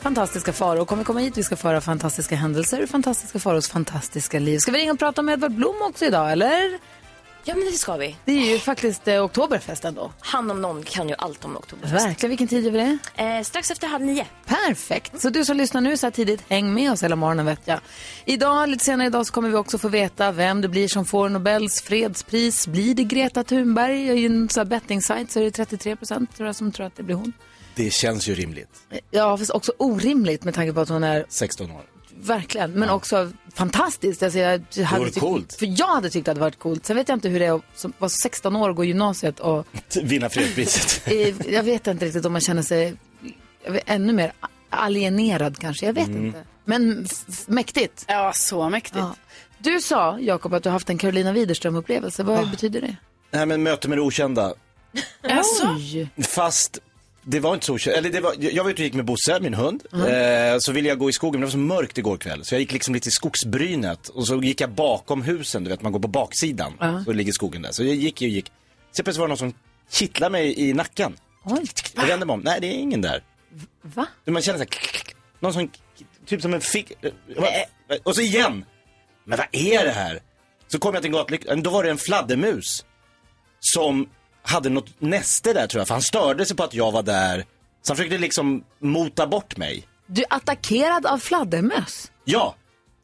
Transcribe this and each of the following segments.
Fantastiska faror kommer komma hit. Vi ska föra fantastiska händelser och fantastiska faros fantastiska liv. Ska vi ringa och prata med Edvard Blom också idag, eller? Ja, men det ska vi. Det är ju faktiskt eh, Oktoberfest ändå. Han om någon kan ju allt om Oktoberfest. Verkligen, vilken tid är det? Eh, strax efter halv nio. Perfekt. Så du som lyssnar nu så här tidigt, häng med oss hela morgonen vet jag. Idag, lite senare idag, så kommer vi också få veta vem det blir som får Nobels fredspris. Blir det Greta Thunberg? I en sån här betting-sajt så är det 33 procent tror jag som tror att det blir hon. Det känns ju rimligt. Ja, fast också orimligt med tanke på att hon är 16 år. Verkligen, men också fantastiskt. Alltså jag hade vore tyckt- coolt. För jag hade tyckt att det varit coolt. Sen vet jag inte hur det är att som- vara 16 år och gå gymnasiet och Vinna fredspriset. jag vet inte riktigt om man känner sig vet, ännu mer alienerad kanske. Jag vet Mm. inte. Men mäktigt. Ja, så mäktigt. Ja. Du sa, Jakob, att du har haft en Carolina Widerström-upplevelse. Vad betyder det? Nej men möte med det okända. Oj! Fast det var inte så. Eller det var, jag var ute och gick med Bosse, min hund. Eh, så ville jag gå i skogen, men det var så mörkt igår kväll. Så jag gick liksom lite i skogsbrynet. Och så gick jag bakom husen, du vet man går på baksidan. Så ligger skogen där. Så jag gick och gick. Så plötsligt var det någon som kittlade mig i nacken. Oj. Jag vände mig om, nej det är ingen där. Va? Man känner så här, någon som, typ som en fick, och så igen. Men vad är det här? Så kom jag till en gatlykta, då var det en fladdermus. Som hade något näste där tror jag, för han störde sig på att jag var där. Så han försökte liksom mota bort mig. Du är attackerad av fladdermöss? Ja,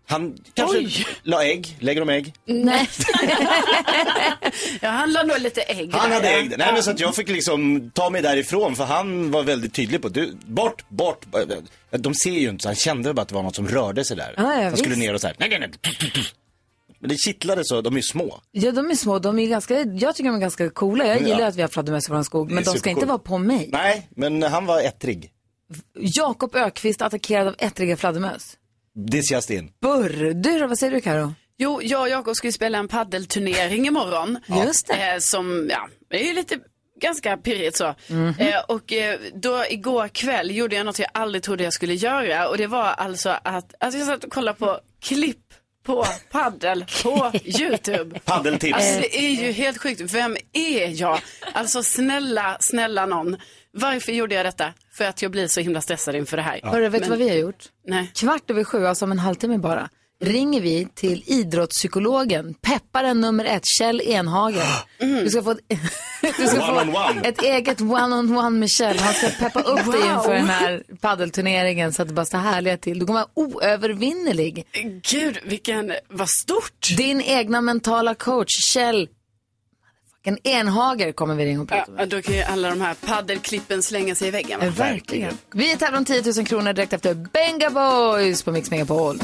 han kanske Oj. la ägg, lägger de ägg? Nej. Jag handlar nog lite ägg. Han där. hade ägg. Nej men så att jag fick liksom ta mig därifrån för han var väldigt tydlig på du, bort, bort. De ser ju inte så han kände bara att det var något som rörde sig där. Ja, ja, han skulle visst. ner och så här. Men det kittlade så, de är ju små. Ja, de är små. De är ganska, jag tycker de är ganska coola. Jag Ja. gillar att vi har fladdermöss i vår skog, men Det är de ska inte vara på mig. Nej, men han var ettrig. Jakob Ökvist attackerad av ettriga fladdermöss. Det ser in. Burr. Du då, vad säger du Karo? Jo, jag och Jakob ska ju spela en paddelturnering imorgon. Just det. Eh, som, ja, det är ju lite ganska pirrigt så. Mhm. Eh, och eh, då igår kväll gjorde jag något jag aldrig trodde jag skulle göra. Och det var alltså att, alltså jag satt och kollade på klipp på paddel på YouTube. Paddeltips. Alltså det är ju helt sjukt. Vem är jag? Alltså snälla, snälla någon. Varför gjorde jag detta? För att jag blir så himla stressad inför det här. Hörru, vet du Men- vad vi har gjort? Nej. Kvart över sju, alltså om en halvtimme bara, ringer vi till idrottspsykologen, pepparen nummer ett, Kjell Enhagen. Du ska få, ett, du ska få ett eget one-on-one med Kjell. Han ska peppa upp dig inför den här paddelturneringen så att det bara står härliga till. Du kommer vara oövervinnerlig. Gud, vilken, vad stort. Din egna mentala coach, Kjell en Enhager kommer vi ringa och prata med. Ja, då kan ju alla de här paddelklippen slänga sig i väggen. va? Verkligen. Vi tävlar om 10 000 kronor direkt efter Benga Boys på Mix Megapol.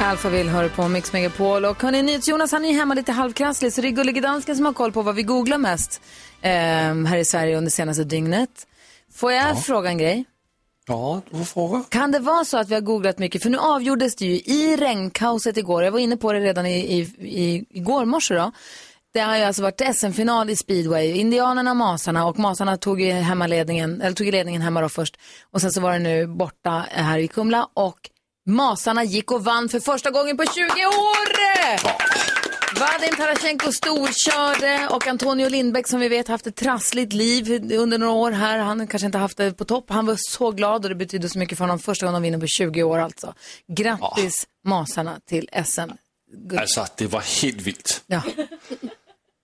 Alfa vill höra på Mix Megapol och hörni, NyhetsJonas han är hemma lite halvkrasslig så det är Gullige Dansken som har koll på vad vi googlar mest eh, här i Sverige under senaste dygnet. Får jag fråga en grej? Ja, du får fråga. Kan det vara så att vi har googlat mycket? För nu avgjordes det ju i regnkaoset igår. Jag var inne på det redan i, i, i, igår morse då. Det har ju alltså varit SM-final i speedway. Indianerna Masarna och Masarna tog ju hemmaledningen, eller tog ledningen hemma då först. Och sen så var det nu borta här i Kumla och Masarna gick och vann för första gången på 20 år! Vadim Tarasjenko storkörde och Antonio Lindbäck som vi vet haft ett trassligt liv under några år här. Han kanske inte haft det på topp. Han var så glad och det betydde så mycket för honom. Första gången de vinner på 20 år alltså. Grattis Masarna till SM. Guld. Alltså, det var helt vilt. Ja,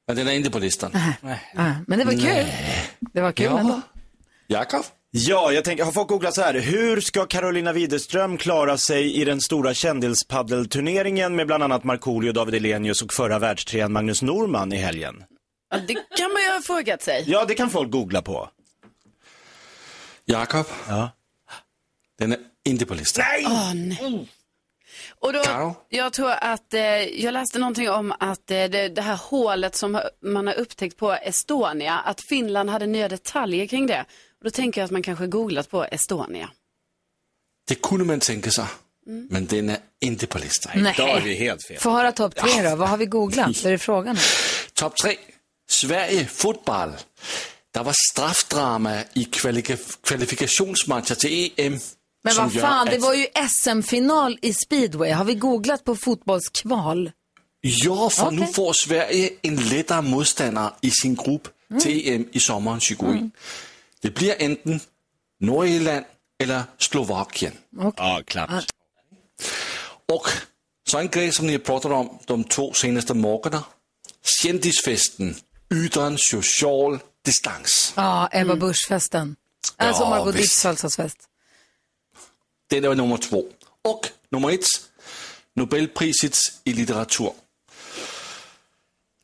Men den är inte på listan. ah, men det var kul. Det var kul Ja. ändå. Jakob? Ja, jag tänker, har folk googlat så här, hur ska Carolina Widerström klara sig i den stora kändispaddelturneringen med bland annat Markoolio, David Elenius och förra världstrean Magnus Norman i helgen? Ja, det kan man ju ha frågat sig. Ja, det kan folk googla på. Jakob, Ja. den är inte på listan. Nej! Åh, nej. Och då, Karo? jag tror att, eh, jag läste någonting om att eh, det, det här hålet som man har upptäckt på Estonia, att Finland hade nya detaljer kring det. Och då tänker jag att man kanske googlat på Estonia. Det kunde man tänka sig, men den är inte på listan. Nej. Då är vi helt fel. Få höra topp tre då. Vad har vi googlat? Vad är det frågan om? Top 3. Sverige fotboll. Det var straffdrama i kvalifikationsmatcher till EM. Men vad fan, det att- var ju SM-final i speedway. Har vi googlat på fotbollskval? Ja, för nu Okej. får Sverige en lättare motståndare i sin grupp till EM i sommaren 2021. Det blir enten Nordirland eller Slovakien. Ja, klart. Och så en grej som ni har pratat om de två senaste morgnarna. Kändisfesten utan social distans. Ja, Ebba Busch-festen. Alltså Ja, Margot. Ditts födelsedagsfest. Det var nummer två. Och nummer ett, Nobelpriset i litteratur.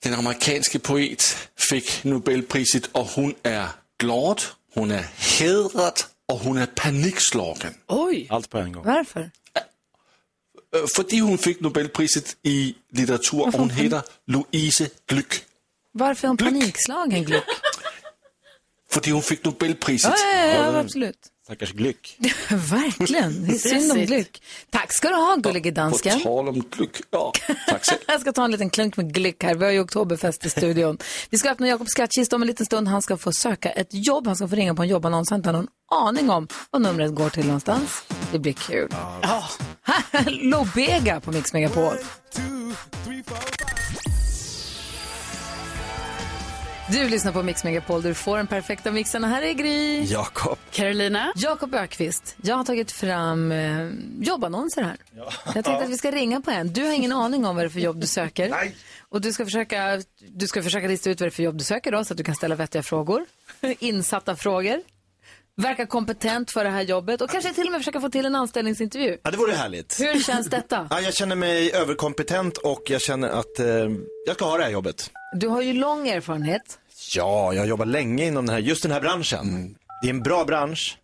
Den amerikanske poet fick Nobelpriset och hon är glad, hon är hedrad och hon är panikslagen. Oj! Allt på en gång. Varför? Øh, Fordi hon fick Nobelpriset i litteratur och hon heter Louise Glück. Varför är hon panikslagen, Gluck? Fordi hon fick Nobelpriset. Ja, ja, ja, absolut. Stackars Glyck. Verkligen. Det är synd om. Gluck. Tack ska du ha, gullige På dansken. tal om Glück. Ja, tack så Jag ska ta en liten klunk med Glick här. Vi har ju oktoberfest i studion. Vi ska öppna Jakobs skattkista om en liten stund. Han ska få söka ett jobb. Han ska få ringa på en jobbannons. Han har inte någon aning om vad numret går till någonstans. Det blir kul. Ja. Lobega på Mix Megapol. Du lyssnar på Mix Megapol. Du får den perfekta mixen. Här är Gry. Jakob. Carolina? Jakob Ökvist, jag har tagit fram eh, jobbannonser här. Jag tänkte att vi ska ringa på en. Du har ingen aning om vad det är för jobb du söker. Nej. Och du ska, försöka, du ska försöka lista ut vad det är för jobb du söker då, så att du kan ställa vettiga frågor. Insatta frågor. Verka kompetent för det här jobbet och kanske till och med försöka få till en anställningsintervju. Ja, det vore härligt. Hur känns detta? Ja, jag känner mig överkompetent och jag känner att eh, jag ska ha det här jobbet. Du har ju lång erfarenhet. Ja, jag har jobbat länge inom den här, just den här branschen. Det är en bra bransch.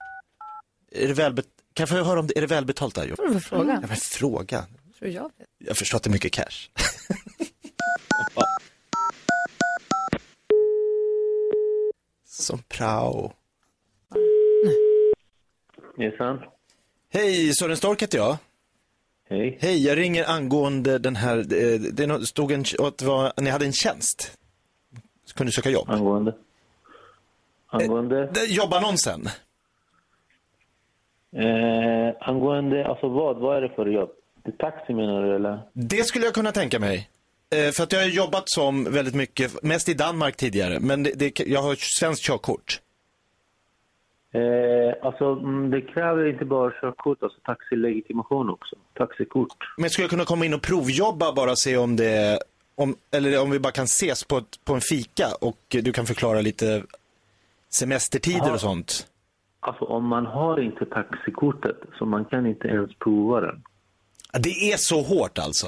Är det välbet- kan jag få höra om det, är det välbetalt det här jobbet? Får du fråga? Ja, men fråga. Tror jag vet. Jag förstår att det är mycket cash. Som prao. Nissan. Hej, Sören Stork heter jag. Hej. Hej, jag ringer angående den här, eh, det stod en, att var, ni hade en tjänst. Kunde söka jobb. Angående? Angående? Det- Jobbannonsen. Eh, angående, alltså vad? Vad är det för jobb? Det är taxi menar du eller? Det skulle jag kunna tänka mig. Eh, för att jag har jobbat som väldigt mycket, mest i Danmark tidigare, men det, det, jag har svenskt körkort. Eh, alltså mm, det kräver inte bara körkort, alltså taxilegitimation också. Taxikort. Men skulle jag kunna komma in och provjobba bara se om det, om, eller om vi bara kan ses på, ett, på en fika och du kan förklara lite semestertider och sånt. Alltså om man har inte taxikortet så man kan inte ens prova den. Ja, Det är så hårt alltså.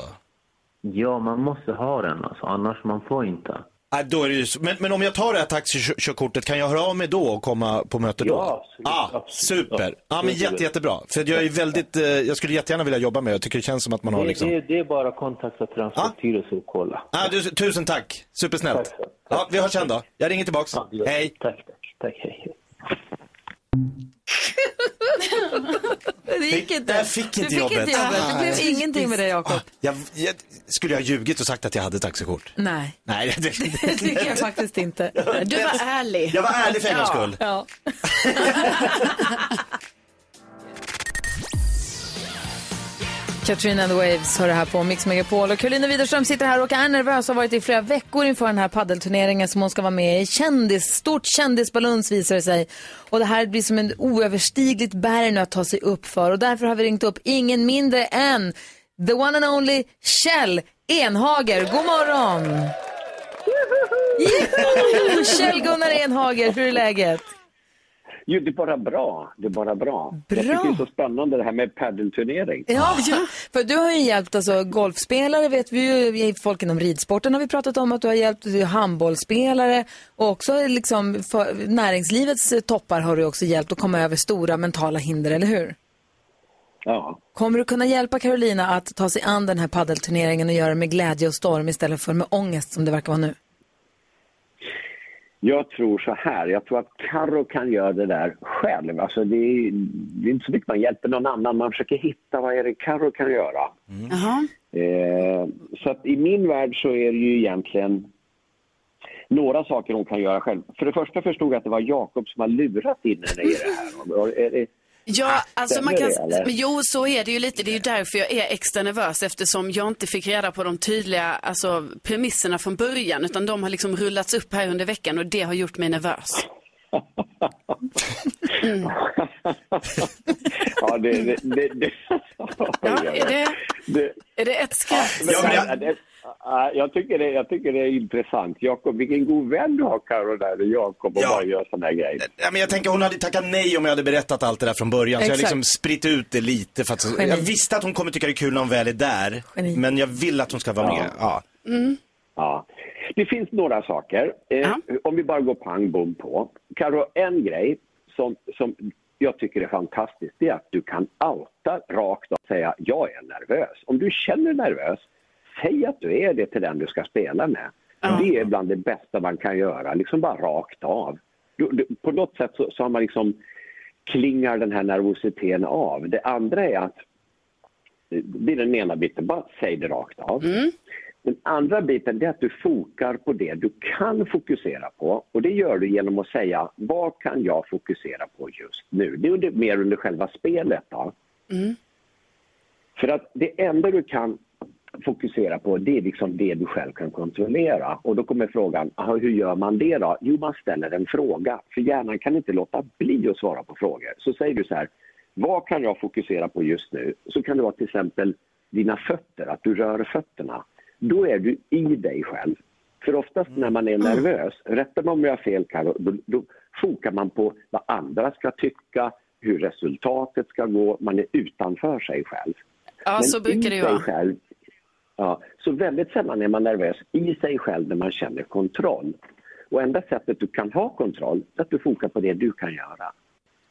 Ja, man måste ha den alltså, annars man får inte. Ja, då är det ju, men, men om jag tar det här taxikörkortet, kan jag höra av mig då och komma på möte då? Ja, absolut, Ah, absolut. super. Ja, Ja, men det jätte, det. jättebra. För jag är väldigt, eh, jag skulle jättegärna vilja jobba med det. Jag tycker det känns som att man har Det, liksom... det, det är bara att kontakta Transportstyrelsen och kolla. Ah, du, tusen tack. Supersnällt. Tack så. Ja, vi hörs sen då. Jag ringer tillbaks. Ja, det. Hej. Tack, tack, tack, hej. Det gick inte. jag fick inte du fick jobbet. inte jobbet. Det blev ingenting med det, Jakob. Jag, jag, skulle jag ljugit och sagt att jag hade taxikort? Nej, Nej, det, det tycker jag faktiskt inte. Du var ärlig. jag var ärlig för en gångs skull. Ja. Katrina and the Waves har det här på Mix Megapol. Och Karolina Widerström sitter här och är nervös har varit i flera veckor inför den här paddelturneringen som hon ska vara med i. Kändis, stort kändisbaluns visar det sig. Och det här blir som en oöverstigligt berg nu att ta sig upp för. Och därför har vi ringt upp ingen mindre än the one and only Kjell Enhager. God morgon! Juhu! Kjell Gunnar Enhager, hur är läget? Jo, det är bara bra. Det är bara bra. Jag Bra. tycker det är så spännande det här med paddelturnering. Ja, för du har ju hjälpt alltså, golfspelare, vet vi ju, folk inom ridsporten har vi pratat om att du har hjälpt, du är handbollsspelare och också liksom för, näringslivets toppar har du också hjälpt att komma över stora mentala hinder, eller hur? Ja. Kommer du kunna hjälpa Carolina att ta sig an den här paddelturneringen och göra det med glädje och storm istället för med ångest som det verkar vara nu? Jag tror så här, jag tror att Karo kan göra det där själv. Alltså det, är, det är inte så mycket man hjälper någon annan, man försöker hitta vad är det Karo kan göra. Eh, så att i min värld så är det ju egentligen några saker hon kan göra själv. För det första förstod jag att det var Jakob som har lurat in henne i det här. Ja, alltså man kan, det, jo så är det ju lite. Det är ju därför jag är extra nervös eftersom jag inte fick reda på de tydliga alltså, premisserna från början utan de har liksom rullats upp här under veckan och det har gjort mig nervös. ja, det... det, det, det Ja, är det, är det ett skratt? Ja, jag, tycker det, jag tycker det är intressant. Jakob, vilken god vän du har Karo där, Jakob, och Ja. bara gör sådana här grejer. Ja, men jag tänker hon hade tackat nej om jag hade berättat allt det där från början. Så jag har Exakt. liksom spritt ut det lite. För att, Geni. jag visste att hon kommer tycka det är kul när hon väl är där. Geni. Men jag vill att hon ska vara Ja. med. Ja. Ja. Det finns några saker. Eh, Om vi bara går pang bom på. Karo, en grej som, som jag tycker är fantastiskt det är att du kan outa rakt och säga jag är nervös. Om du känner dig nervös, säg att du är det till den du ska spela med. Det är bland det bästa man kan göra, liksom bara rakt av. Du, du, på något sätt så, så har man liksom klingar den här nervositeten av. Det andra är att det är den ena biten, bara säg det rakt av. Den andra biten är att du fokar på det du kan fokusera på och det gör du genom att säga vad kan jag fokusera på just nu? Det är under, mer under själva spelet. Då. För att det enda du kan fokusera på det är liksom det du själv kan kontrollera. Och då kommer frågan, aha, hur gör man det då? Jo, man ställer en fråga. För hjärnan kan inte låta bli att svara på frågor. Så säger du så här, vad kan jag fokusera på just nu? Så kan det vara till exempel dina fötter, att du rör fötterna. Då är du i dig själv. För oftast när man är nervös, rätta mig om jag har fel Karo, då, då fokar man på vad andra ska tycka, hur resultatet ska gå, man är utanför sig själv. Ja, Men så brukar det ju vara. Själv, ja, så väldigt sällan är man nervös i sig själv när man känner kontroll. Och enda sättet du kan ha kontroll är att du fokar på det du kan göra.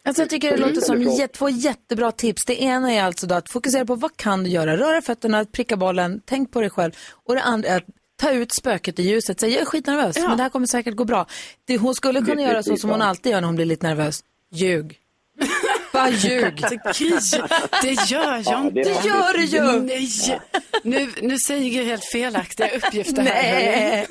Alltså jag tycker det Mm. låter som jät- två jättebra tips. Det ena är alltså då att fokusera på vad kan du göra? Röra fötterna, pricka bollen, tänk på dig själv. Och det andra är att ta ut spöket i ljuset. Säg jag är skitnervös, men det här kommer säkert gå bra. Det, hon skulle kunna Det göra så precis som hon så. alltid gör när hon blir lite nervös. Ljug. Bara ljug. Det gör jag Ja, inte. det gör du ju. Nej, nu, nu säger jag helt felaktiga uppgifter här. Nej.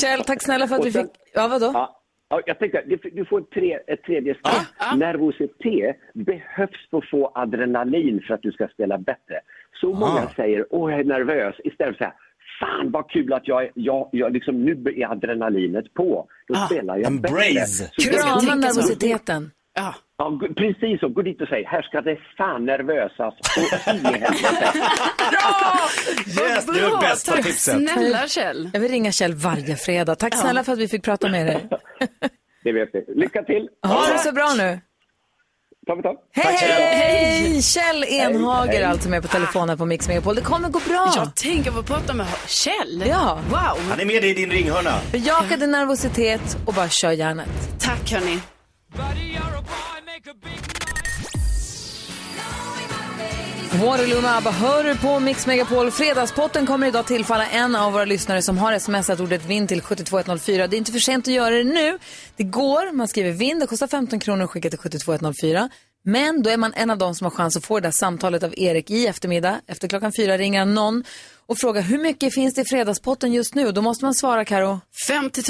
Kjell, tack snälla för att sen- fick... Ja, vadå? Ja, ja, jag tänkte, du- du får ett, tre, ett tredje steg. Nervositet behövs för att få adrenalin för att du ska spela bättre. Så många säger åh jag är nervös istället för att säga fan vad kul att jag, jag, jag liksom, nu är adrenalinet på. Då spelar jag Embrace. bättre. Så Krama nervositeten. Ja. Ja, precis så. Gå dit och säg här ska det fan nervösas och in i helvete. Yes, det var bästa Tack tipset. snälla Kjell. Jag vill ringa Kjell varje fredag. Tack snälla för att vi fick prata med dig. Det vet ni. Lycka till! Ha det så bra nu. Hej, hej! Kjell Enhager Hej. alltså med på telefonen på Mix Megapol. Det kommer gå bra. Jag tänker på att prata med Kjell. Ja. Wow. Han är med dig i din ringhörna. Bejaka din nervositet och bara kör järnet. Tack hörni. Waterloo med ABBA hör du på Mix Megapol. Fredagspotten kommer idag tillfalla en av våra lyssnare som har smsat ordet vind till 72104. Det är inte för sent att göra det nu. Det går, man skriver vind, det kostar 15 kronor att skicka till 72104. Men då är man en av dem som har chans att få det där samtalet av Erik i eftermiddag. Efter klockan fyra ringer han någon och frågar hur mycket finns det i fredagspotten just nu? Då måste man svara Karo. 50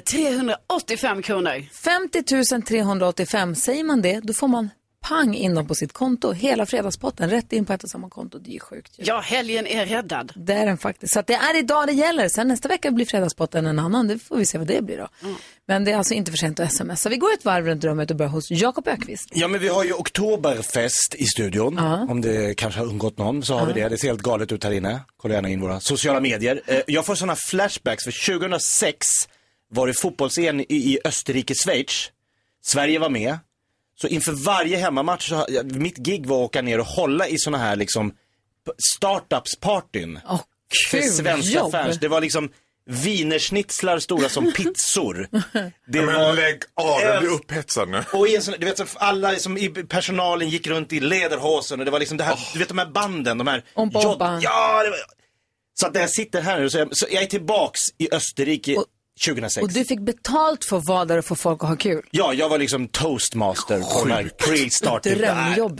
385 kronor. 50 385, säger man det, då får man pang in dem på sitt konto. Hela fredagspotten, rätt in på ett och samma konto. Det är ju sjukt. ju. Ja, helgen är räddad. Det är den faktiskt. Så att det är idag det gäller. Sen nästa vecka blir fredagspotten en annan. Det får vi se vad det blir då. Men det är alltså inte för sent att smsa. Vi går ett varv runt rummet och börjar hos Jakob Ökvist. Ja, men vi har ju Oktoberfest i studion. Om det kanske har undgått någon så har vi det. Det ser helt galet ut här inne. Kolla gärna in våra sociala medier. Eh, Jag får sådana flashbacks för 2006 var det fotbolls i, i Österrike-Schweiz. Sverige var med. Så inför varje hemmamatch, så, ja, mitt gig var att åka ner och hålla i såna här liksom startups-partyn. Åh, för svenska jobb. fans. Det var liksom wienerschnitzlar stora som pizzor. Det Ja, men var... lägg av, jag blir upphetsad nu. Och i en sån, du vet, så alla som i personalen gick runt i lederhosen och det var liksom det här, du vet de här banden, de här... Om Bobban. jod- Ja, det var... Så att när jag sitter här nu så, jag, så jag är tillbaks i Österrike 2006. Och du fick betalt för att vara där och få folk att ha kul. Ja, jag var liksom toastmaster på den här pre-starten.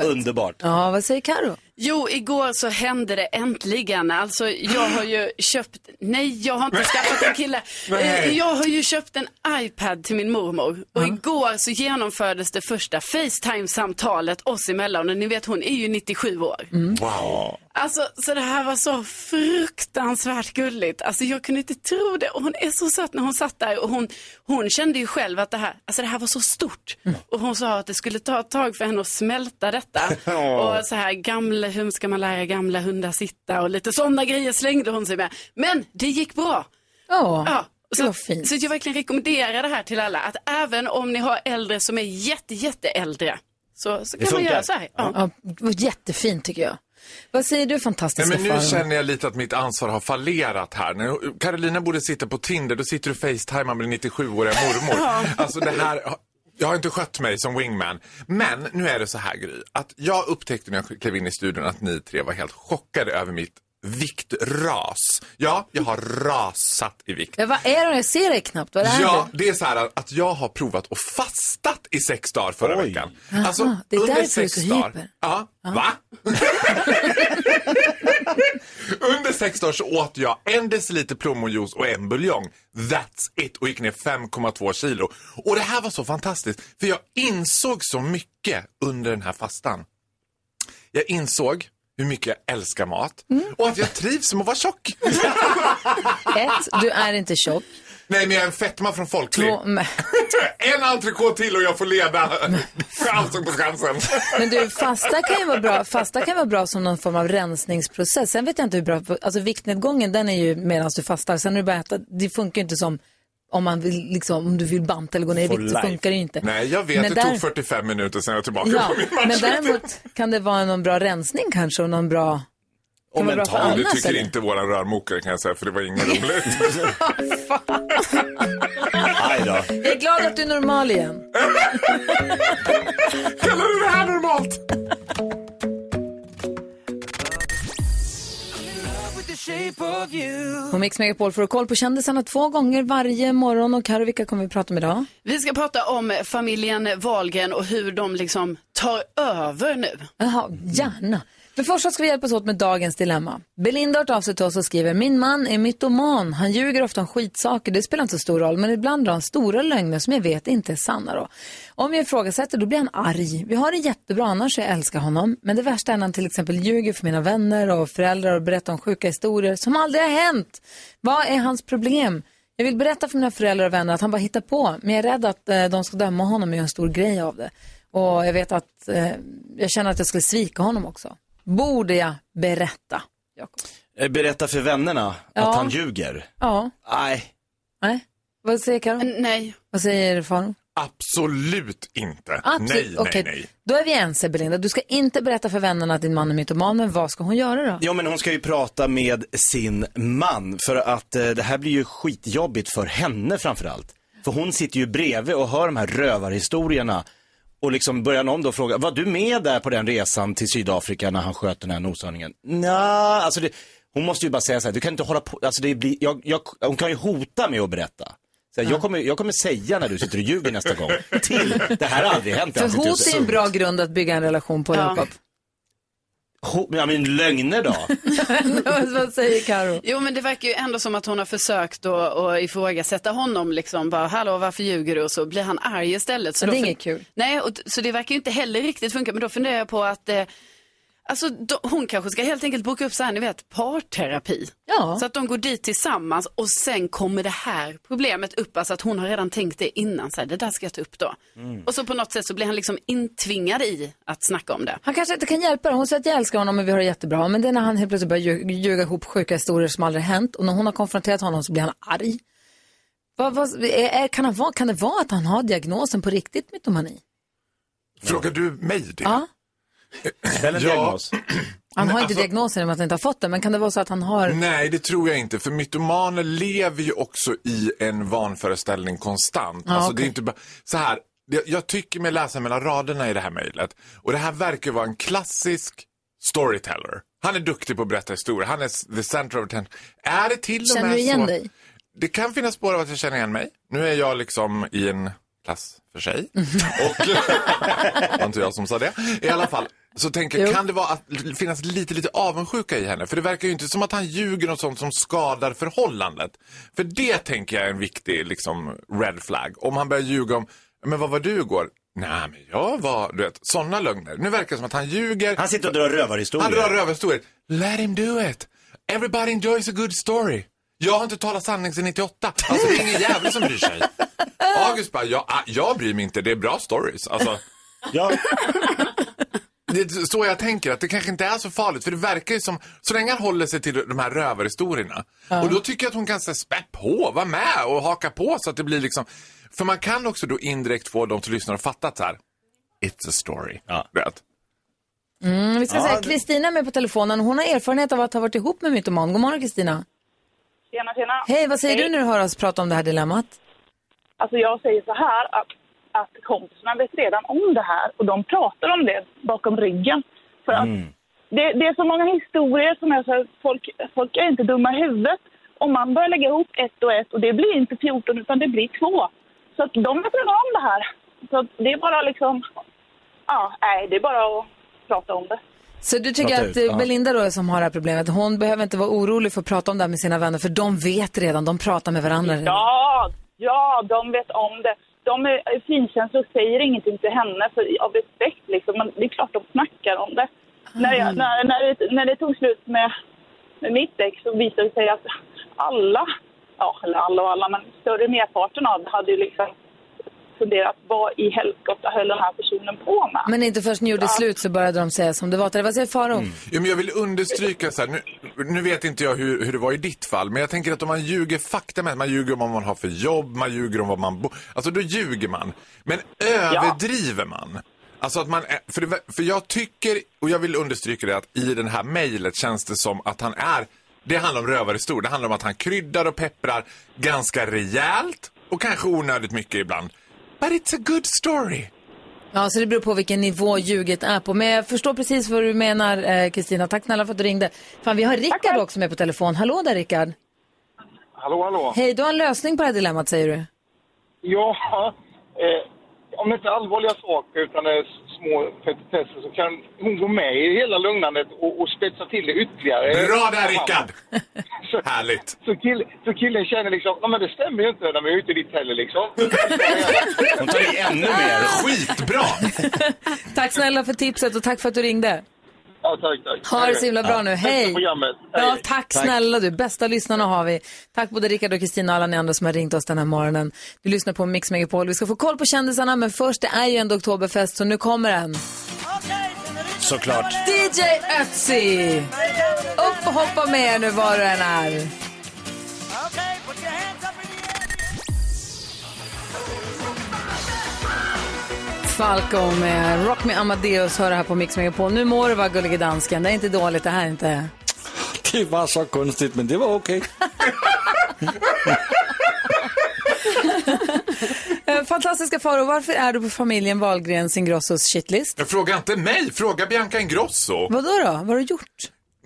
Underbart. Ja, vad säger Karo? Jo, igår så hände det äntligen. Alltså, jag har ju köpt, nej, jag har inte skaffat en kille. Eh, Jag har ju köpt en iPad till min mormor. Och igår så genomfördes det första Facetime-samtalet oss emellan. Och ni vet, hon är ju 97 år. Wow. Alltså, så det här var så fruktansvärt gulligt. Alltså, jag kunde inte tro det. Och hon är så söt när hon satt där. Och hon, hon kände ju själv att det här, alltså, det här var så stort. Och hon sa att det skulle ta ett tag för henne att smälta detta. Och så här, gamla, hur ska man lära gamla hundar sitta? Och lite sådana grejer slängde hon sig med. Men det gick bra. Ja, Ja, så, så jag verkligen rekommenderar det här till alla. Att även om ni har äldre som är jätte, jätte äldre. Så, så kan man göra så här. Ja. Ja, jättefint tycker jag. Vad säger du Nej, fantastiska men nu Farao? känner jag lite att mitt ansvar har fallerat här. När Carolina borde sitta på Tinder, då sitter du facetimar med din 97-åriga mormor. Alltså det här, jag har inte skött mig som wingman. Men nu är det så här Gry, att jag upptäckte när jag klev in i studion att ni tre var helt chockade över mitt viktras. Ja, jag har rasat i vikt. Ja, vad är det? Jag ser dig knappt. Vad är Ja, det? det är så här att jag har provat att fastat i sex dagar förra Oj. veckan. Jaha, Alltså, det är under därför du är sex så dagar. hyper. Ja, va? under sex dagar så åt jag en deciliter plommonjuice och en buljong. That's it. Och gick ner 5,2 kilo. Och det här var så fantastiskt. För jag insåg så mycket under den här fastan. Jag insåg hur mycket jag älskar mat. Och att jag trivs med att vara tjock. Ett, du är inte tjock. Nej, men jag är en fetma från Folklig. En entrecote till och jag får leda Allsång på Skansen. men du, fasta kan ju vara bra. Fasta kan vara bra som någon form av rensningsprocess. Sen vet jag inte hur bra, alltså viktnedgången den är ju medan du fastar. Sen när du börjar äta, det funkar ju inte som om man vill, liksom, om du vill banta eller gå ner i vikt så funkar det ju inte. Nej, jag vet. Men det där- tog 45 minuter sen jag var tillbaka Ja, på min match. men däremot kan det vara någon bra rensning kanske och någon bra... Och mental. Det tycker eller? inte våran rörmokare kan jag säga, för det var inget roligt. Jag är glad att du är normal igen. Kallar du det här normalt? På Mix Megapol får koll på kändisarna två gånger varje morgon. Och Karo, vilka kommer vi prata om idag? Vi ska prata om familjen Wahlgren och hur de liksom tar över nu. Jaha, gärna. Men först ska vi hjälpas åt med dagens dilemma. Belinda har av sig till oss och skriver, min man är mytoman. Han ljuger ofta om skitsaker, det spelar inte så stor roll, men ibland drar han stora lögner som jag vet inte är sanna då. Om jag ifrågasätter då blir han arg. Vi har det jättebra annars, jag älskar honom. Men det värsta är när han till exempel ljuger för mina vänner och föräldrar och berättar om sjuka historier som aldrig har hänt. Vad är hans problem? Jag vill berätta för mina föräldrar och vänner att han bara hittar på, men jag är rädd att eh, de ska döma honom och göra en stor grej av det. Och jag vet att eh, jag känner att jag skulle svika honom också. Borde jag berätta? Jakob? Eh, Berätta för vännerna Ja. att han ljuger. Ja, Nej. nej. Vad säger Karo? Nej. Vad säger Farao? Absolut inte. Absolut. Nej, Okej, nej, nej. Då är vi ense Belinda. Du ska inte berätta för vännerna att din man är mytoman, men vad ska hon göra då? Ja men hon ska ju prata med sin man för att eh, det här blir ju skitjobbigt för henne framförallt. För hon sitter ju bredvid och hör de här rövarhistorierna och liksom börjar någon då fråga, var du med där på den resan till Sydafrika när han sköt den här noshörningen? Nja, alltså det, hon måste ju bara säga så här, du kan inte hålla på, alltså det blir, jag, jag, hon kan ju hota med att berätta. Så här, jag, kommer, jag kommer säga när du sitter och ljuger nästa gång, till det här har aldrig hänt. För hot är en bra grund att bygga en relation på, Ja. Jakob. Ja men lögner då? vad säger Karo? Jo, men det verkar ju ändå som att hon har försökt att, att ifrågasätta honom. Liksom bara, hallå, varför ljuger du? Och så blir han arg istället. Så Men det är inget kul. Nej, och, så det verkar ju inte heller riktigt funka. Men då funderar jag på att eh, Alltså, då, hon kanske ska helt enkelt boka upp så här, ni vet, parterapi. Ja. Så att de går dit tillsammans och sen kommer det här problemet upp. Alltså att hon har redan tänkt det innan, så här, det där ska jag ta upp då. Mm. Och så på något sätt så blir han liksom intvingad i att snacka om det. Han kanske inte kan hjälpa dig. Hon säger att jag älskar honom och vi har det jättebra. Men det är när han helt plötsligt börjar lju- ljuga ihop sjuka historier som aldrig hänt. Och när hon har konfronterat honom så blir han arg. Vad, vad, är, är, kan, han kan det vara att han har diagnosen på riktigt mytomani? Frågar du mig det? Ja. Ställ en Ja. diagnos. Han har inte Alltså- diagnosen om att han inte har fått den, men kan det vara så att han har... Nej, det tror jag inte. För mytomaner lever ju också i en vanföreställning konstant. Ja, alltså, det är inte bara... Så här, jag, jag tycker mig läsa mellan raderna i det här mejlet. Och det här verkar vara en klassisk storyteller. Han är duktig på att berätta historier. Han är the center of attention. Är det till och Känner med du igen så... dig? Det kan finnas spår av att jag känner igen mig. Nu är jag liksom i en klass för sig. Och det var inte jag som sa det. I alla fall, så tänker jag, kan det vara att finnas lite, lite avundsjuka i henne? För det verkar ju inte som att han ljuger något sånt som skadar förhållandet. För det tänker jag är en viktig liksom, red flag. Om han börjar ljuga om, men vad var du igår? Nej, men jag var, du vet, sådana lögner. Nu verkar det som att han ljuger. Han sitter och drar rövarhistorier. Han drar rövarhistorier. Let him do it. Everybody enjoys a good story. Jag har inte talat sanning sedan 98. Alltså det är ingen jävel som bryr sig. August bara, jag, ah, jag bryr mig inte, det är bra stories. Alltså, Ja, det är så jag tänker, att det kanske inte är så farligt. För det verkar ju som, så länge han håller sig till de här rövarhistorierna. Och då tycker jag att hon kan så spä på, vara med och haka på så att det blir liksom. För man kan också då indirekt få de som lyssnar att fatta att så här, it's a story. Ja. Vet? Mm, vi ska Ja, säga det- Kristina är med på telefonen. Hon har erfarenhet av att ha varit ihop med mytoman. God morgon Kristina. Tjena, tjena. Hej, vad säger Hej. du när du hör oss prata om det här dilemmat? Alltså jag säger så här att, att kompisarna vet redan om det här och de pratar om det bakom ryggen. För att det, det är så många historier som är så här, folk, folk är inte dumma i huvudet. Om man börjar lägga ihop ett och ett och det blir inte 14 utan det blir två. Så att de vet redan om det här. Så att det är bara liksom, ja, nej det är bara att prata om det. Så du tycker Prata att ut, ja. Belinda då som har det här problemet, hon behöver inte vara orolig för att prata om det här med sina vänner för de vet redan, de pratar med varandra redan. Ja, ja, de vet om det. De är finkänsliga och säger ingenting till henne för, av respekt. Liksom. Men det är klart de snackar om det. När, jag, när, när, det, när det tog slut med, med mitt ex så visade det sig att alla, ja, eller alla och alla, men större merparten av det hade ju liksom funderat vad i helskotta höll den här personen på med. Men inte först ni gjorde slut så började de säga som det var. Vad säger Faro? Ja, men jag vill understryka så här, nu, nu vet inte jag hur, hur det var i ditt fall, men jag tänker att om man ljuger fakta med, man ljuger om vad man har för jobb, man ljuger om vad man bor, alltså då ljuger man. Men överdriver man? Alltså att man, är- för, det, för jag tycker, och jag vill understryka det, att i det här mejlet känns det som att han är, det handlar om rövarhistorier, det handlar om att han kryddar och pepprar ganska rejält och kanske onödigt mycket ibland. But it's a good story. Ja, så det beror på vilken nivå ljuget är på. Men jag förstår precis vad du menar, eh, Kristina. Tack snälla för att du ringde. Fan, vi har Rickard också med på telefon. Hallå där, Rickard. Hallå, hallå. Hej, du har en lösning på det här dilemmat, säger du. Ja, eh, om det inte är allvarliga saker utan är små petitesser så kan hon gå med i hela lugnandet och, och spetsa till det ytterligare. Bra där, Rickard! Härligt. Så, kill, så killen känner liksom, nej men det stämmer ju inte när vi är ute dit heller liksom. hon tar i ännu mer. Skitbra! Tack snälla för tipset och tack för att du ringde. Ja, tack, tack. Ha det så himla bra nu. Hej! Ja, tack, snälla du. Bästa lyssnarna har vi. Tack både Rickard och Kristina och alla ni andra som har ringt oss den här morgonen. Du lyssnar på Mix Megapol. Vi ska få koll på kändisarna, men först, det är ju ändå Oktoberfest, så nu kommer den. Såklart. DJ Ötzi! Upp och hoppa med nu var du än är. Falco med Rock med Amadeus hör det här på Mix Megapol. Nu må det vara gullige dansken. Det är inte dåligt det här inte. Det var så konstigt, men det var okej. Eh, Fantastiska Faro, varför är du på familjen Wahlgrens Ingrossos shitlist? Jag frågar inte mig, fråga Bianca Ingrosso. Vadå då? Vad har du gjort?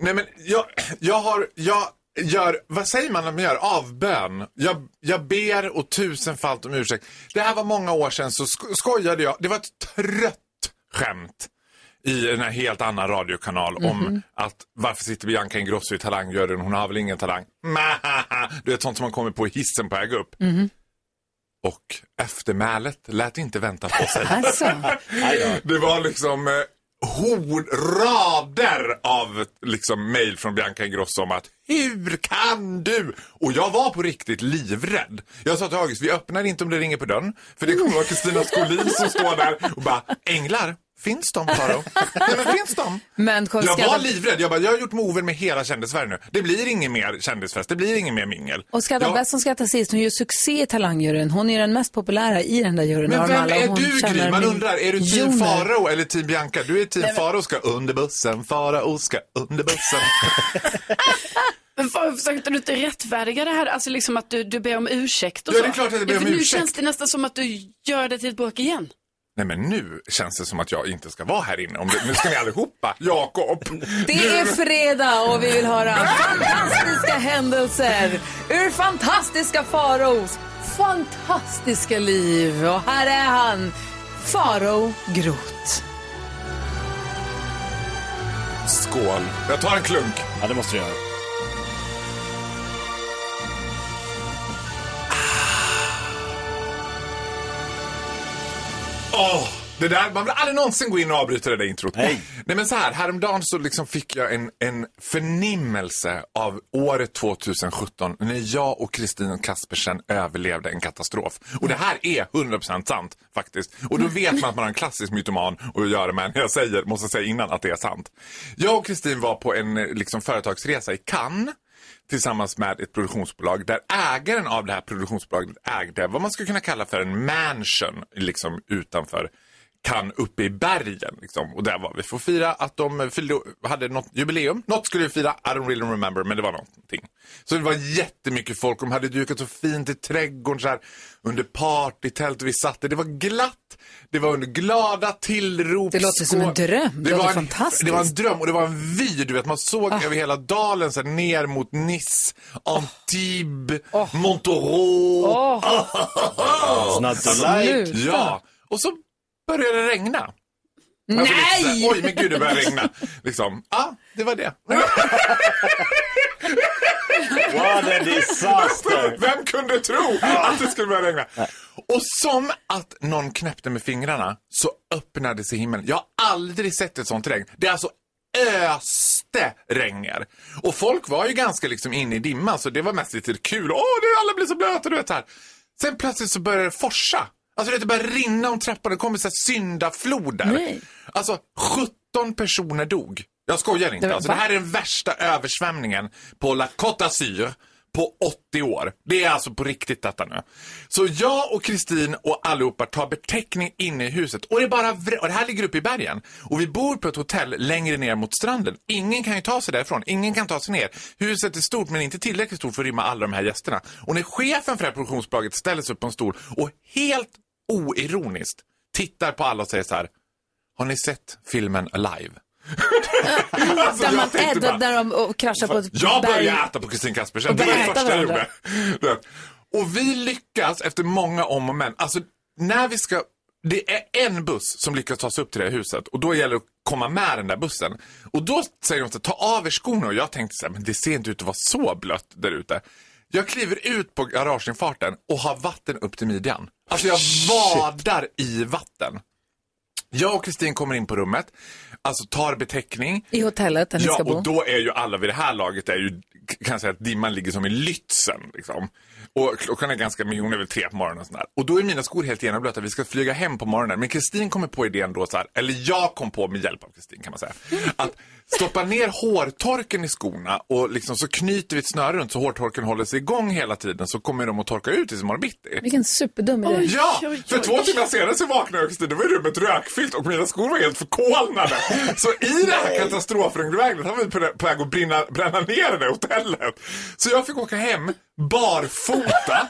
Nej men jag, jag har, jag gör, vad säger man när man gör? Avbön. Jag, jag ber och tusenfalt om ursäkt. Det här var många år sedan så sko- skojade jag, det var ett trött skämt i en helt annan radiokanal om Mhm. att varför sitter Bianca Ingrosso i talangjuryn, hon har väl ingen talang. Du vet sånt som man kommer på i hissen på väg upp. Och eftermälet lät inte vänta på sig. Alltså. det var liksom eh, hord, rader av liksom mail från Bianca Ingrosso om att hur kan du? Och jag var på riktigt livrädd. Jag sa till August, vi öppnar inte om det ringer på dörren. För det kommer vara Kristina Skolin som står där och bara, änglar, Finns de, Faro? Nej, men finns de? Men Jag var livrädd. Jag, bara, jag har gjort mover med hela kändisvärlden nu. Det blir ingen mer kändisfest, det blir ingen mer mingel. och skrattar Jag- bäst som skrattar sist. Hon gör succé i Talangjuryn. Hon är den mest populära i den där juryn. Men vem alla. Är hon du Gry? Man undrar, är du team miljoner. Farao eller team Bianca? Du är team Farao ska under bussen, Farao ska under bussen. Men försökte du inte rättfärdiga det här? Alltså liksom att du, du ber om ursäkt och Ja, så? det är klart att jag ber Ja, om för nu ursäkt. känns det nästan som att du gör det till ett bråk igen. Nej men nu känns det som att jag inte ska vara här inne. Om det, nu ska ni allihopa, Jakob. Det är fredag och vi vill höra fantastiska händelser ur fantastiska Faraos fantastiska liv. Och här är han, Farao Groth. Skål. Jag tar en klunk. Ja, det måste du göra. Åh, det där, man vill aldrig någonsin gå in och avbryta det där introt. Nej. Nej men så här, häromdagen så liksom fick jag en, en förnimmelse av året 2017 när jag och Kristin Kaspersen överlevde en katastrof. Och det här är 100% sant faktiskt. Och då vet man att man har en klassisk mytoman att göra med när jag säger, måste säga innan att det är sant. Jag och Kristin var på en liksom, företagsresa i Cannes tillsammans med ett produktionsbolag där ägaren av det här produktionsbolaget ägde vad man skulle kunna kalla för en mansion liksom utanför kan uppe i bergen. Liksom. Och där var vi för att fira att de hade något jubileum. Något skulle vi fira, I don't really remember, men det var någonting. Så det var jättemycket folk, de hade dukat så fint i trädgården så här, under partytält vi satt där. Det var glatt, det var under glada tillrop. Det låter som en dröm. Det låter en, fantastiskt. Ah. Det var en dröm och det var en vy, du vet, man såg över hela dalen så här, ner mot Nice, Antibes, Montereau. Oh. Not to Alltså, like. Ja, och så började det regna. Alltså, Nej! så här, Oj, men gud, det började regna. Liksom. Ja, det var det. What a disaster! Vem kunde tro att det skulle börja regna? Och som att någon knäppte med fingrarna så öppnade sig himlen. Jag har aldrig sett ett sånt regn. Det är alltså öste regner. Och folk var ju ganska liksom inne i dimman så det var mest lite kul. Åh, det alla blir så blöta, du vet här. Sen plötsligt så började det forsa. Alltså det började rinna om trappan, det kom sån här syndaflod Nej. Alltså 17 personer dog. Jag skojar inte. Det- Alltså, det här är den värsta översvämningen på La Côte d'Azur på 80 år. Det är alltså på riktigt detta nu. Så jag och Kristin och allihopa tar beteckning inne i huset. Och det, är bara och det här ligger uppe i bergen. Och vi bor på ett hotell längre ner mot stranden. Ingen kan ju ta sig därifrån. Ingen kan ta sig ner. Huset är stort men inte tillräckligt stort för att rymma alla de här gästerna. Och när chefen för det här produktionsbolaget ställer sig upp på en stol och helt oironiskt tittar på alla och säger så här. Har ni sett filmen Alive? Alltså, Där jag man är bara- där de kraschar på ett jag berg. började äta på Kristin Kaspersen. Och Det var det första jag gjorde. Och vi lyckas efter många om och men. Alltså, när vi ska... Det är en buss som lyckas ta sig upp till det här huset och då gäller det att komma med den där bussen. Och då säger de så här, ta av er skorna och jag tänkte så här, men det ser inte ut att vara så blött där ute. Jag kliver ut på garageinfarten och har vatten upp till midjan. Alltså jag vadar i vatten. Jag och Kristin kommer in på rummet, alltså tar beteckning. I hotellet där ni Ja, ska bo. och då är ju alla vid det här laget, är ju, kan jag säga att dimman ligger som i Lützen. Liksom. Och klockan är ganska mycket, hon är väl tre på morgonen och sådär. Och då är mina skor helt genomblöta, vi ska flyga hem på morgonen. Men Kristin kommer på idén då så här, eller jag kom på med hjälp av Kristin kan man säga. Att stoppa ner hårtorken i skorna och liksom så knyter vi ett snöre runt så hårtorken håller sig igång hela tiden så kommer de att torka ut tills imorgon bitti. Vilken superdum idé. Ja, för två timmar senare så vaknade jag och då var rummet rökfyllt och mina skor var helt förkolnade. Så i det här katastrofregnvägnet var vi på väg att brinna, bränna ner det hotellet. Så jag fick åka hem barfota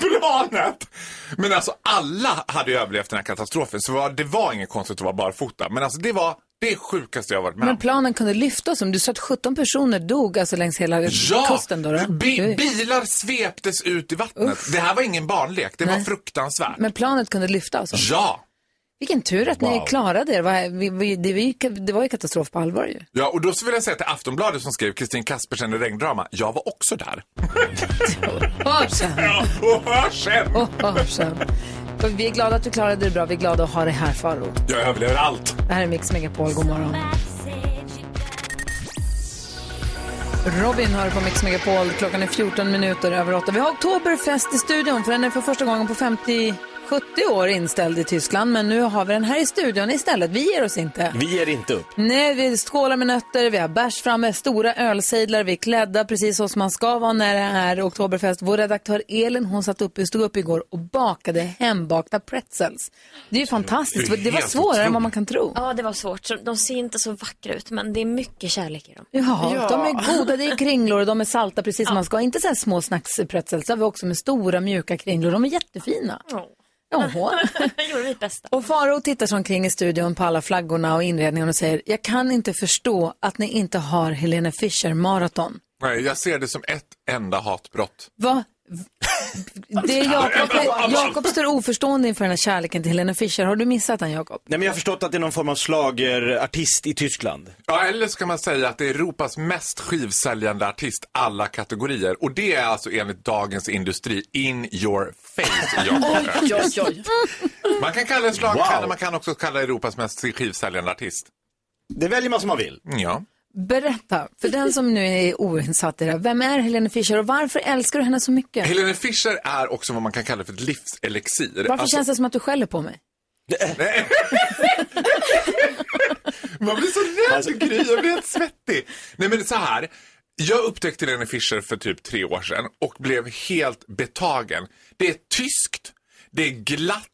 på planet. Men alltså alla hade ju överlevt den här katastrofen så det var inget konstigt att vara barfota. Men alltså det var det sjukaste jag varit med Men planen kunde lyfta oss. Om du sa att 17 personer dog alltså längs hela Ja, kusten då. då. bi- bilar sveptes ut i vattnet. Det här var ingen barnlek, det var Nej. fruktansvärt. Men planet kunde lyfta alltså. Ja. Vilken tur att ni Wow. klarade er. Det var, ju, var katastrof på allvar ju. Ja, och då vill jag säga till Aftonbladet som skrev Kristin Kaspersen i regndrama, jag var också där. Hör sen. Ja, och hör sen! Och hör sen. Och Vi är glada att du klarade det bra. Vi är glada att ha dig här, Faro. Jag överlever allt. Det här är Mix Megapol. God morgon. Robin hör på Mix Megapol. Klockan är 14 minuter över 8. Vi har Oktoberfest i studion för den är för första gången på 57 70 år inställd i Tyskland, men nu har vi den här i studion istället. Vi ger oss inte. Vi ger inte upp. Nej, vi skålar med nötter, vi har bärs framme, stora ölsejdlar, vi är klädda precis så som man ska vara när det är Oktoberfest. Vår redaktör Elin, hon satt upp, stod upp igår och bakade hembakta pretzels. Det är ju fantastiskt, Det var svårare än vad man kan tro. Ja, det var svårt. Så De ser inte så vackra ut, men det är mycket kärlek i dem. Ja, de är goda, det är kringlor och de är salta precis som man ska. Inte så här små snackspretzels, vi också med stora mjuka kringlor. De är jättefina. Jaha. Gjorde mitt bästa. Och Faro tittar sig omkring i studion på alla flaggorna och inredningen och säger, jag kan inte förstå att ni inte har Helene Fischer maraton. Nej, jag ser det som ett enda hatbrott. Va? Det är Jakob, Jakob står oförstående inför den här kärleken till Helene Fischer. Har du missat den Jakob? Nej men jag har förstått att det är någon form av slagerartist i Tyskland. Ja, eller ska man säga att det är Europas mest skivsäljande artist alla kategorier. Och det är alltså enligt Dagens Industri in your face, Jakob. Oj, oj, oj. Man kan kalla det slagstjärna, Wow. man kan också kalla Europas mest skivsäljande artist. Det väljer man som man vill. Ja. Berätta, för den som nu är oinsatt i det här, vem är Helene Fischer och varför älskar du henne så mycket? Helene Fischer är också vad man kan kalla för ett livselixir. Varför Alltså- känns det som att du skäller på mig? Man blir så rädd, Gry. Jag blir helt svettig. Nej, men så här. Jag upptäckte Helene Fischer för typ tre år sedan och blev helt betagen. Det är tyskt, det är glatt,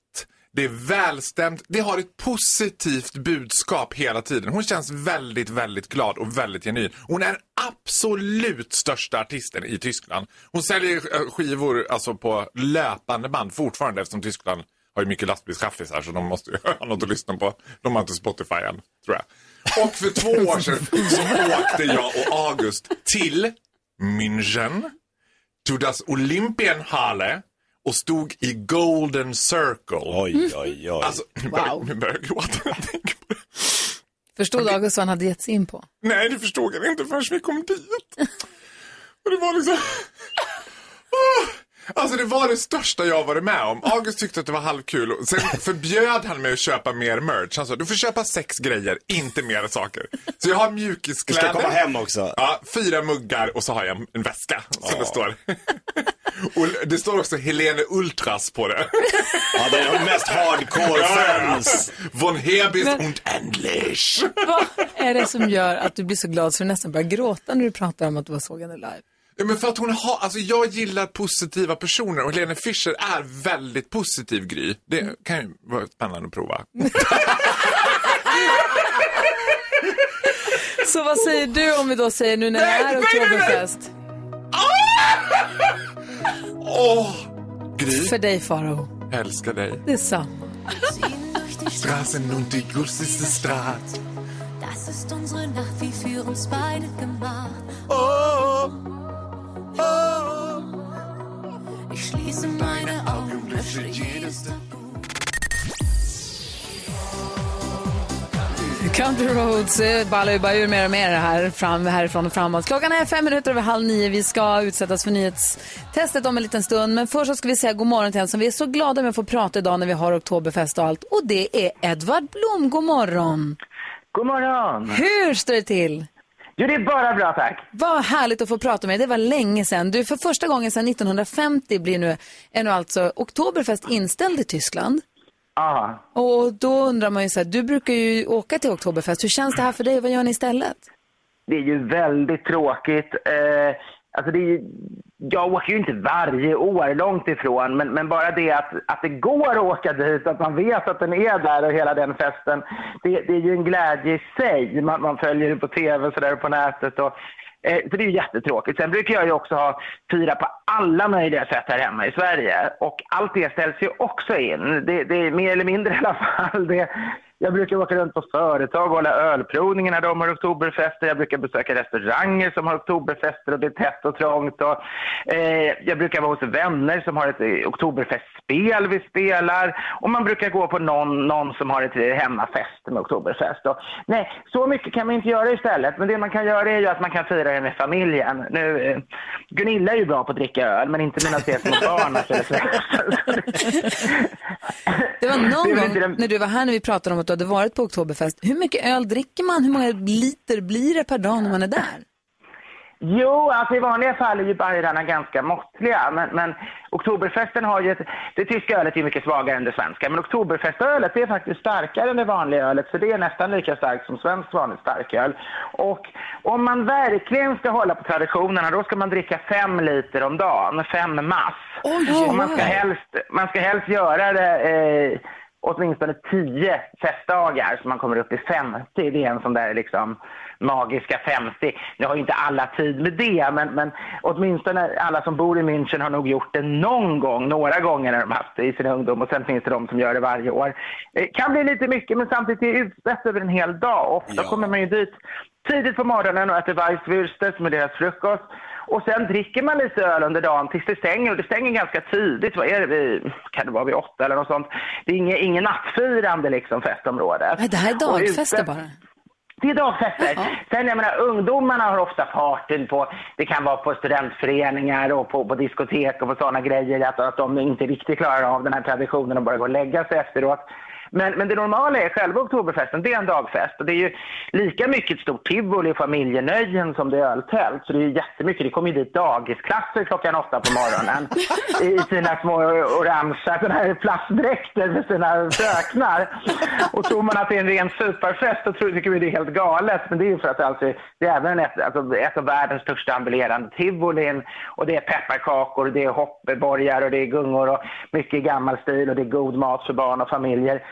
det är välstämt, det har ett positivt budskap hela tiden. Hon känns väldigt, väldigt glad och väldigt genuin. Hon är absolut största artisten i Tyskland. Hon säljer eh, skivor alltså på löpande band fortfarande eftersom Tyskland har ju mycket lastbilschaffisar så de måste ju ha något att lyssna på. De har inte Spotify än, tror jag. Och för två år sedan så åkte jag och August till München, to das Olympienhalle och stod i Golden Circle. Oj, oj, oj. Alltså, nu börjar, nu börjar jag gråta. när jag tänker på det. Förstod August vad han hade gett sig in på? Nej, det förstod jag inte förrän vi kom dit. Och det var liksom... Alltså det var det största jag varit med om. August tyckte att det var halvkul. och Sen förbjöd han mig att köpa mer merch. Han sa du får köpa sex grejer, inte mer saker. Så jag har mjukiskläder. Du ska komma hem också. Ja, fyra muggar och så har jag en väska som det står. och det står också Helene Ultras på det. Ja, det är de mest hardcore fans. Von Hebis Men- und Endlich. Vad är det som gör att du blir så glad så du nästan börjar gråta när du pratar om att du var såg henne live? Ja, men för att hon har, alltså jag gillar positiva personer och Helene Fischer är väldigt positiv Gry. Det kan ju vara spännande att prova. Så vad säger du om vi då säger nu när det är Oktoberfest? Åh! Gry, För dig Farao. jag älskar dig. Det är sant. Straßen und die gussigste Straße. Das ist unsere Nacht, wie für uns beide gemacht. Oh. Ich schließe meine Augen, lösche jedes. Country Roads eh, ballar ju bara ur mer och mer här fram, härifrån och framåt. Klockan är fem minuter över halv nio. Vi ska utsättas för nyhetstestet om en liten stund. Men först så ska vi säga god morgon till en som vi är så glada med att få prata idag när vi har Oktoberfest och allt. Och det är Edvard Blom. God morgon! God morgon! Hur står det till? Jo, det är bara bra tack. Vad härligt att få prata med dig. Det var länge sedan. Du, för första gången sedan 1950 blir nu, är nu alltså Oktoberfest inställd i Tyskland. Ja. Och då undrar man ju så här, du brukar ju åka till Oktoberfest. Hur känns det här för dig? Vad gör ni istället? Det är ju väldigt tråkigt. Eh, alltså det är ju, jag åker ju inte varje år, långt ifrån, men, men bara det att, att det går att åka dit, att man vet att den är där och hela den festen, det, det är ju en glädje i sig. Man, man följer det på tv och sådär på nätet. Och, eh, så det är ju jättetråkigt. Sen brukar jag ju också ha fira på alla möjliga sätt här hemma i Sverige. Och allt det ställs ju också in. Det, det är mer eller mindre i alla fall. Det, jag brukar åka runt på företag och hålla ölprovningar när de har oktoberfester. Jag brukar besöka restauranger som har oktoberfester och det är tätt och trångt. Och, eh, jag brukar vara hos vänner som har ett eh, oktoberfestspel vi spelar. Och man brukar gå på någon, någon som har ett eh, hemmafest med oktoberfest. Och, nej, så mycket kan man inte göra istället. Men det man kan göra är ju att man kan fira det med familjen. Nu, eh, Gunilla är ju bra på att dricka öl, men inte mina tre små barn. Alltså, så- Det var någon gång när du var här när vi pratade om att hade varit på Oktoberfest. Hur mycket öl dricker man? Hur många liter blir det per dag när man är där? Jo, alltså i vanliga fall är ju bajarna ganska måttliga. Men, men Oktoberfesten har ju ett, Det tyska ölet är mycket svagare än det svenska. Men Oktoberfestölet är faktiskt starkare än det vanliga ölet. Så det är nästan lika starkt som svensk vanligt starköl. Och om man verkligen ska hålla på traditionerna då ska man dricka fem liter om dagen. Fem mass. Och man, ska helst, man ska helst göra det eh, åtminstone tio festdagar så man kommer upp i 50. Det är en sån där liksom magiska 50. Nu har ju inte alla tid med det, men, men åtminstone alla som bor i München har nog gjort det någon gång, några gånger när de haft det i sin ungdom och sen finns det de som gör det varje år. Det kan bli lite mycket, men samtidigt är det utspätt över en hel dag. Ofta kommer man ju dit tidigt på morgonen och äter Weisswürste som är deras frukost. Och sen dricker man lite öl under dagen tills det stänger. Och det stänger ganska tidigt. Vad är det? Vid, kan det vara vid åtta eller något sånt? Det är inget, ingen nattfirande liksom festområdet. Nej, det här är dagfester bara. Det är dagfester. Sen jag menar, ungdomarna har ofta partyn på, det kan vara på studentföreningar och på, på diskotek och på sådana grejer, att, att de inte riktigt klarar av den här traditionen och bara går och lägga sig efteråt. Men, men det normala är själva oktoberfesten, det är en dagfest. Och det är ju lika mycket ett stort tivoli och familjenöjen som det är öltält. Så det är ju jättemycket, det kommer ju dit dagisklasser klockan åtta på morgonen i sina små orangea här plastdräkter med sina fröknar. Och tror man att det är en ren superfest så tycker vi det är helt galet. Men det är ju för att det alltså, det är även ett, alltså, ett av världens största ambulerande tivolin. Och det är pepparkakor, det är hoppborgar och det är gungor och mycket gammal stil och det är god mat för barn och familjer.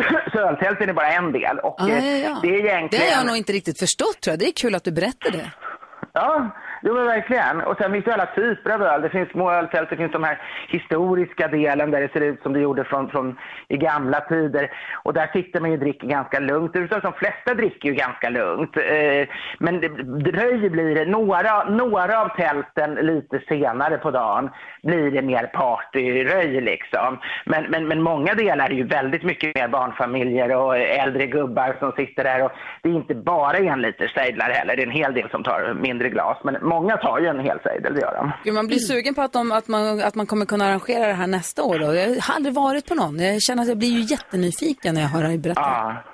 Så öltälten är bara en del. Och Ah, ja, eh, ja. det är Det egentligen... har jag nog inte riktigt förstått tror jag. Det är kul att du berättar det. Ja, jo men verkligen. Och sen finns det alla typer av öl. Det finns små öltält, det finns de här historiska delen där det ser ut som det gjorde från, från i gamla tider. Och där sitter man ju och dricker ganska lugnt. Det är så De flesta dricker ju ganska lugnt. Eh, men det dröjer blir det. Några, några av tälten lite senare på dagen blir det mer partyröj liksom. Men, men, men många delar är ju väldigt mycket mer barnfamiljer och äldre gubbar som sitter där. Och det är inte bara en liter sejdlar heller. Det är en hel del som tar mindre glas. Men många tar ju en hel sejdel, det gör de. Gud, man blir sugen på att, de, att, man, att man kommer kunna arrangera det här nästa år. Då. Jag har aldrig varit på någon. Jag känner att jag blir ju jättenyfiken när jag hör dig berätta. Ja.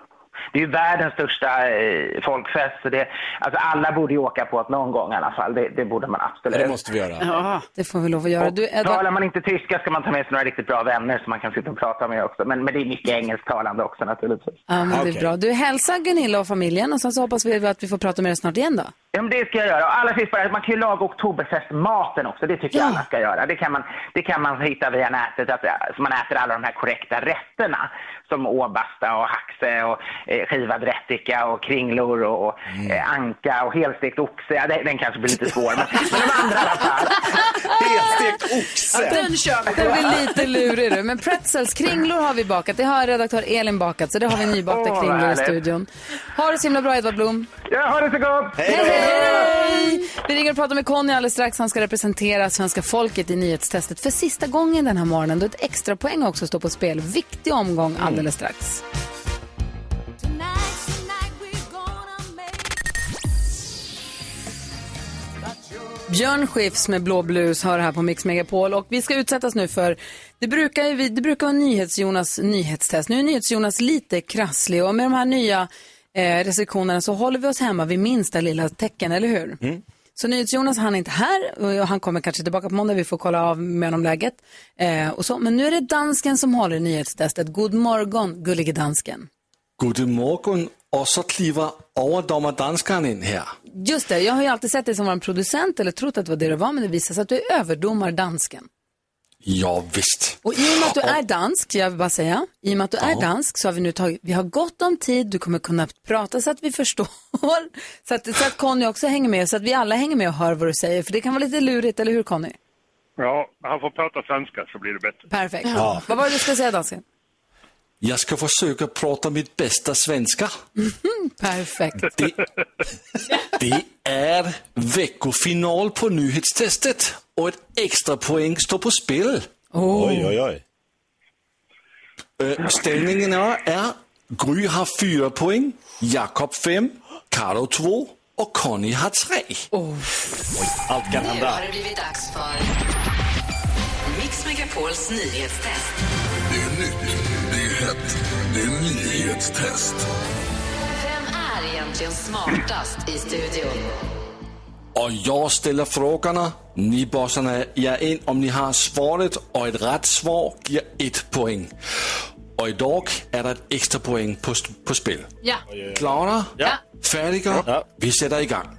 Det är ju världens största eh, folkfest. Så det, alltså alla borde ju åka på det någon gång i alla fall. Det, det borde man absolut. Det måste vi göra. Ja, det får vi lov att göra. Du, Edvard, Talar man inte tyska ska man ta med sig några riktigt bra vänner som man kan sitta och prata med också. Men, men det är mycket engelsktalande också naturligtvis. ja, men det är bra. Du hälsar Gunilla och familjen och sen så hoppas vi att vi får prata med dig snart igen då. Ja, men det ska jag göra. Och allra sist bara, man kan ju laga oktoberfestmaten också. Det tycker jag alla ska göra. Det kan man, det kan man hitta via nätet, att, så man äter alla de här korrekta rätterna. Som åbasta och haxe och eh, skivad rättika och kringlor och, och eh, anka och helstekt oxe. Ja, den, den kanske blir lite svår, men, men de andra i alla fall. Helstekt oxe! Den kör Det blir lite lurig du. Men pretzels, kringlor har vi bakat. Det har redaktör Elin bakat, så det har vi nybakta kringlor i studion. Ha det så himla bra Edvard Blom. Ja, ha det så gott! Hej, hej! Vi ringer och pratar med Conny alldeles strax. Han ska representera svenska folket i nyhetstestet för sista gången den här morgonen. Då ett extra poäng också står på spel. Viktig omgång alldeles strax. Björn Skifs med blå blus det här på Mix Megapol och vi ska utsättas nu för, det brukar, det brukar vara NyhetsJonas nyhetstest. Nu är NyhetsJonas lite krasslig och med de här nya eh, restriktionerna så håller vi oss hemma vid minsta lilla tecken, eller hur? Så NyhetsJonas han är inte här och han kommer kanske tillbaka på måndag, vi får kolla av med honom läget. Eh, och så. Men nu är det dansken som håller nyhetstestet. God morgon, gullige dansken. God morgon och så kliver överdomardanskan in här. Just det, jag har ju alltid sett dig som var en producent eller trott att det var det du var, men det visar sig att du är överdomardansken. Ja, visst. Och i och med att du är dansk, jag vill bara säga, i och med att du är dansk så har vi nu tagit, vi har gott om tid, du kommer kunna prata så att vi förstår, så att, så att Conny också hänger med, så att vi alla hänger med och hör vad du säger, för det kan vara lite lurigt, eller hur Conny? Ja, han får prata svenska så blir det bättre. Perfekt. Ja. Vad var det du ska säga dansken? Jag ska försöka prata mitt bästa svenska. Perfekt. Det, det är veckofinal på nyhetstestet och ett extra poäng står på spel. Oj, oj, oj. Øh, Ställningen är, är Gry har fyra poäng, Jakob fem, Karo två och Conny har tre. Allt kan Nu hända. har det blivit dags för Mix Megapols nyhetstest. Det är nytt, det är hett, det är nyhetstest. Vem är egentligen smartast i studion? Och jag ställer frågorna. Ni bossarna är in om ni har svaret och ett rätt svar ger ett poäng. Och idag är det ett extra poäng på, på spel. Ja. Klara? Ja. Färdiga? Vi sätter igång.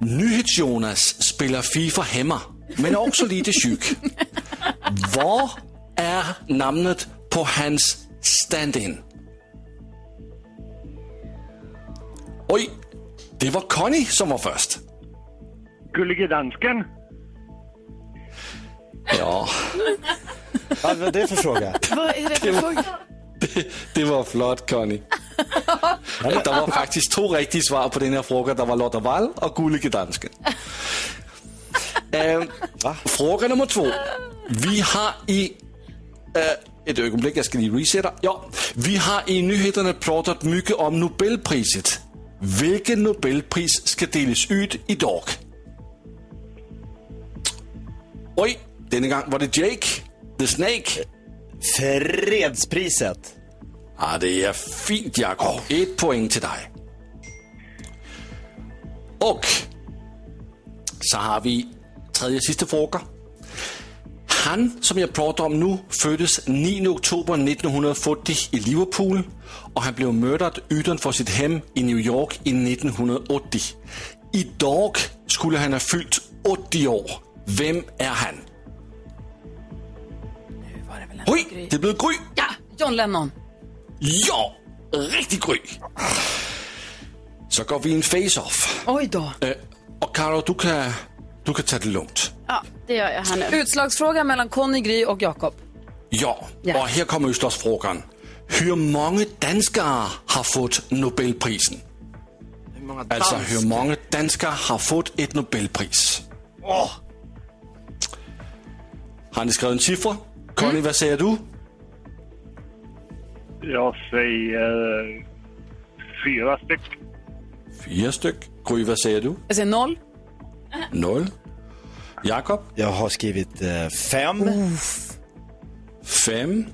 NyhetsJonas spelar Fifa hemma, men är också lite sjuk. Vad är namnet på hans stand-in? Oj, det var Conny som var först. Gullige dansken. Ja, Vad var det för fråga? Vad är det för fråga? det var flot Conny. Det var faktiskt två riktiga svar på den här frågan. Det var Lotta Wall och Gullige dansken. Ehm, fråga nummer två. Vi har i... eh, ett ögonblick, jag ska lige resetta. Ja, vi har i nyheterna pratat mycket om Nobelpriset. Vilket Nobelpris ska delas ut idag? Oj, denna gång var det Jake, the Snake. Fredspriset. Ja, det är fint Jakob. Ett poäng till dig. Och så har vi tredje sista fråga. Han som jag pratar om nu föddes 9 oktober 1940 i Liverpool och han blev mördad utanför sitt hem i New York i 1980. Idag skulle han ha fyllt 80 år. Vem är han? Oj, det blev Gry. Ja, John Lennon. Ja, riktigt Gry. Så går vi en face-off. Oj då. Eh, och Karo, du kan, du kan ta det lugnt. Ja, det gör jag här nu. Utslagsfråga mellan Conny, Gry och Jakob. Ja, Ja. och här kommer utslagsfrågan. Hur många danskare har fått Nobelprisen? Alltså, hur många danskare har fått ett Nobelpris? Har ni skrivit en siffra? Conny, vad säger du? Jag säger fyra styck. Fyra styck. Gry, vad säger du? Jag säger noll. Noll. Jakob? Jag har skrivit eh, fem. Fem.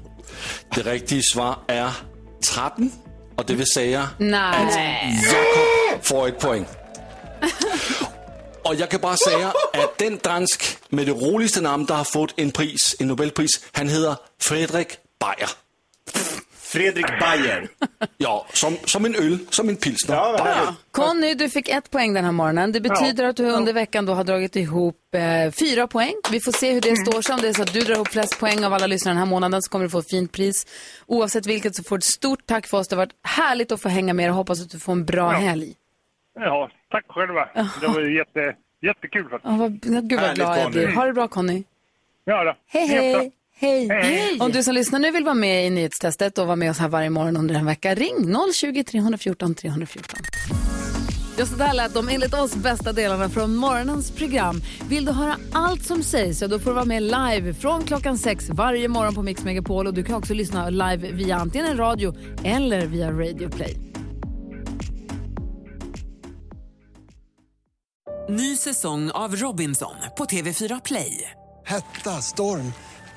Det riktiga svar är 13. Och det vill säga Nej. att Jakob får ett poäng. Och jag kan bara säga att den dansk med det roligaste namn, der har fått en pris, en Nobelpris, han heter Fredrik Bayer. Fredrik Bayer. Ja, som, som en öl, som en pilsner. Bayer. Conny, du fick ett poäng den här morgonen. Det betyder att du under veckan då har dragit ihop eh, fyra poäng. Vi får se hur det står sig. Om det är så att du drar ihop flest poäng av alla lyssnare den här månaden så kommer du få ett fint pris. Oavsett vilket så får du ett stort tack för oss. Det har varit härligt att få hänga med och hoppas att du får en bra Ja. helg. Ja, tack själva. Det var jätte, jättekul faktiskt. Ja, vad, gud vad glad jag blir. Ha det bra Conny. Ja då. Hej, hej. Hej. Hej. Om du som lyssnar nu vill vara med i nyhetstestet och vara med oss här varje morgon under en vecka, ring 020 314 314. Ja, så där lät de enligt oss bästa delarna från morgonens program. Vill du höra allt som sägs så då får du vara med live från klockan sex varje morgon på Mix Megapol. Och du kan också lyssna live via antingen en radio eller via Radio Play. Ny säsong av Robinson på TV4 Play. Hetta, storm,